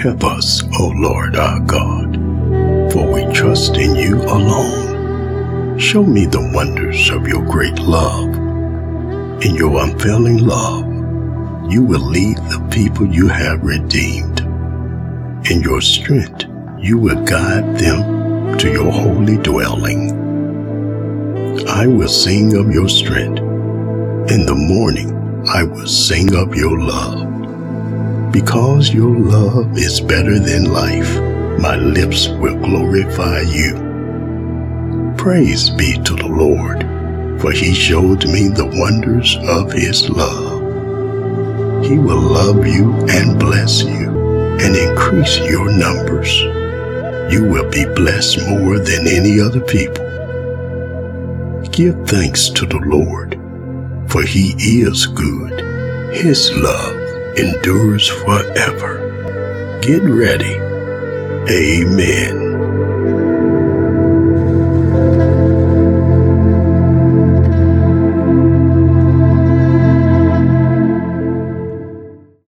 Help us, O Lord our God, for we trust in you alone. Show me the wonders of your great love. In your unfailing love, you will lead the people you have redeemed. In your strength, you will guide them to your holy dwelling. I will sing of your strength. In the morning, I will sing of your love. Because your love is better than life, my lips will glorify you. Praise be to the Lord, for he showed me the wonders of his love. He will love you and bless you and increase your numbers. You will be blessed more than any other people. Give thanks to the Lord, for he is good. His love endures forever. Get ready. Amen.